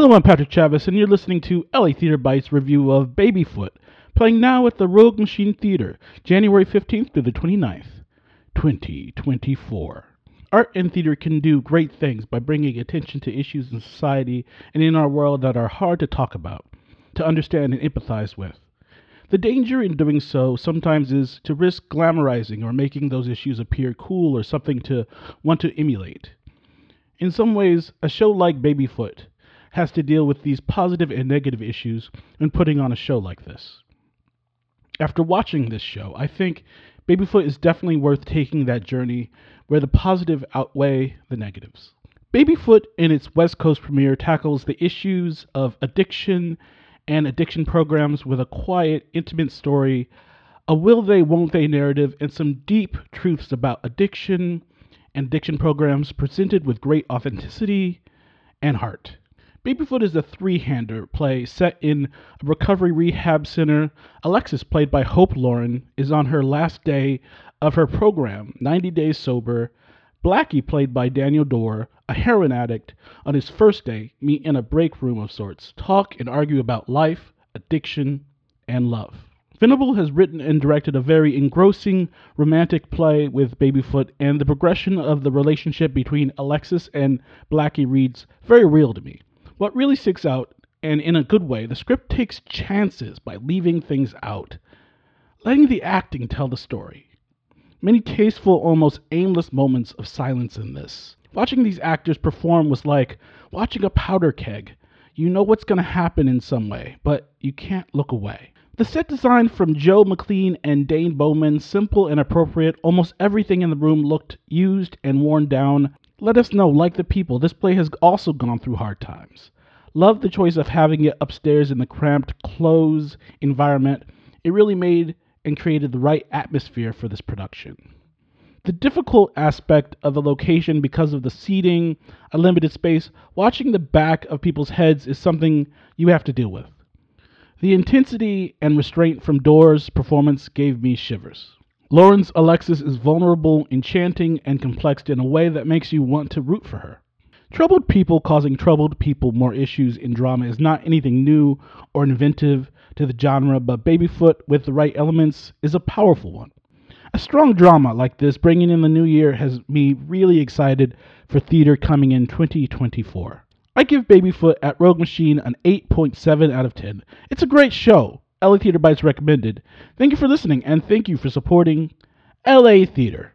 Hello, I'm Patrick Chavez, and you're listening to LA Theater Bites review of Babyfoot, playing now at the Rogue Machine Theater, January 15th through the 29th, 2024. Art and theater can do great things by bringing attention to issues in society and in our world that are hard to talk about, to understand and empathize with. The danger in doing so sometimes is to risk glamorizing or making those issues appear cool or something to want to emulate. In some ways, a show like Babyfoot has to deal with these positive and negative issues when putting on a show like this. After watching this show, I think Babyfoot is definitely worth taking that journey where the positive outweigh the negatives. Babyfoot, in its West Coast premiere, tackles the issues of addiction and addiction programs with a quiet, intimate story, a will they, won't they narrative, and some deep truths about addiction and addiction programs presented with great authenticity and heart. Babyfoot is a three-hander play set in a recovery rehab center. Alexis, played by Hope Lauren, is on her last day of her program, 90 Days Sober. Blackie, played by Daniel Dorr, a heroin addict, on his first day, meet in a break room of sorts, talk and argue about life, addiction, and love. Venable has written and directed a very engrossing romantic play with Babyfoot, and the progression of the relationship between Alexis and Blackie reads very real to me. What really sticks out, and in a good way, the script takes chances by leaving things out, letting the acting tell the story. Many tasteful, almost aimless moments of silence in this. Watching these actors perform was like watching a powder keg. You know what's going to happen in some way, but you can't look away. The set design from Joe McLean and Dane Bowman, simple and appropriate. Almost everything in the room looked used and worn down. Let us know, like the people, this play has also gone through hard times. Love the choice of having it upstairs in the cramped, closed environment. It really made and created the right atmosphere for this production. The difficult aspect of the location because of the seating, a limited space, watching the back of people's heads is something you have to deal with. The intensity and restraint from Dorr's performance gave me shivers. Lauren's Alexis is vulnerable, enchanting, and complex in a way that makes you want to root for her. Troubled people causing troubled people more issues in drama is not anything new or inventive to the genre, but Babyfoot, with the right elements, is a powerful one. A strong drama like this bringing in the new year has me really excited for theater coming in 2024. I give Babyfoot at Rogue Machine an 8.7 out of 10. It's a great show. LA Theater Bites recommended. Thank you for listening, and thank you for supporting LA Theater.